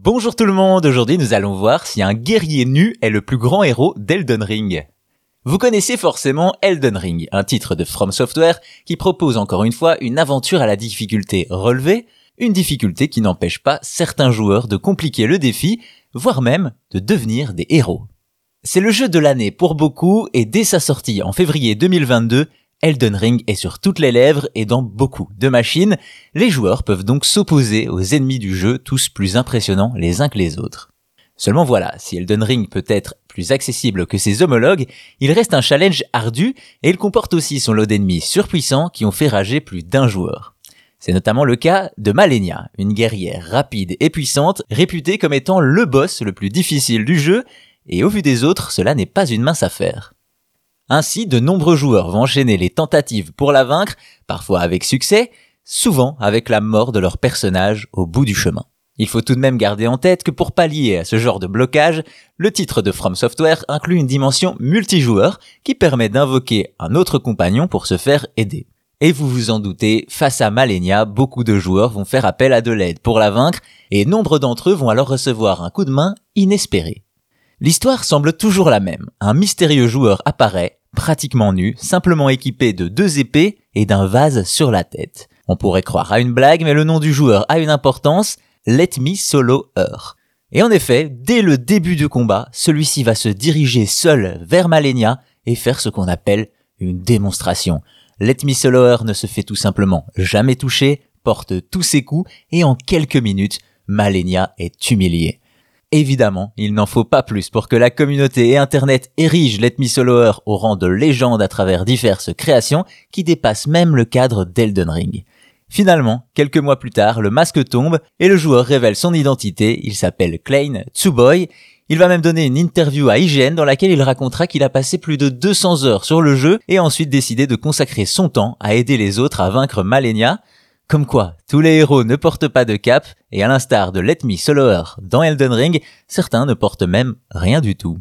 Bonjour tout le monde, aujourd'hui nous allons voir si un guerrier nu est le plus grand héros d'Elden Ring. Vous connaissez forcément Elden Ring, un titre de From Software qui propose encore une fois une aventure à la difficulté relevée, une difficulté qui n'empêche pas certains joueurs de compliquer le défi, voire même de devenir des héros. C'est le jeu de l'année pour beaucoup et dès sa sortie en février 2022, Elden Ring est sur toutes les lèvres et dans beaucoup de machines. Les joueurs peuvent donc s'opposer aux ennemis du jeu, tous plus impressionnants les uns que les autres. Seulement voilà, si Elden Ring peut être plus accessible que ses homologues, il reste un challenge ardu et il comporte aussi son lot d'ennemis surpuissants qui ont fait rager plus d'un joueur. C'est notamment le cas de Malenia, une guerrière rapide et puissante, réputée comme étant le boss le plus difficile du jeu, et au vu des autres, cela n'est pas une mince affaire. Ainsi, de nombreux joueurs vont enchaîner les tentatives pour la vaincre, parfois avec succès, souvent avec la mort de leur personnage au bout du chemin. Il faut tout de même garder en tête que pour pallier à ce genre de blocage, le titre de From Software inclut une dimension multijoueur qui permet d'invoquer un autre compagnon pour se faire aider. Et vous vous en doutez, face à Malenia, beaucoup de joueurs vont faire appel à de l'aide pour la vaincre, et nombre d'entre eux vont alors recevoir un coup de main inespéré. L'histoire semble toujours la même. Un mystérieux joueur apparaît, pratiquement nu, simplement équipé de deux épées et d'un vase sur la tête. On pourrait croire à une blague, mais le nom du joueur a une importance, Let Me Solo Her. Et en effet, dès le début du combat, celui-ci va se diriger seul vers Malenia et faire ce qu'on appelle une démonstration. Let Me Solo Her ne se fait tout simplement jamais toucher, porte tous ses coups et en quelques minutes, Malenia est humiliée. Évidemment, il n'en faut pas plus pour que la communauté et Internet érigent Let Me Solo au rang de légende à travers diverses créations qui dépassent même le cadre d'Elden Ring. Finalement, quelques mois plus tard, le masque tombe et le joueur révèle son identité, il s'appelle Klein Tsuboy. Il va même donner une interview à IGN dans laquelle il racontera qu'il a passé plus de 200 heures sur le jeu et ensuite décidé de consacrer son temps à aider les autres à vaincre Malenia, comme quoi, tous les héros ne portent pas de cap, et à l'instar de Let Me Solo Her dans Elden Ring, certains ne portent même rien du tout.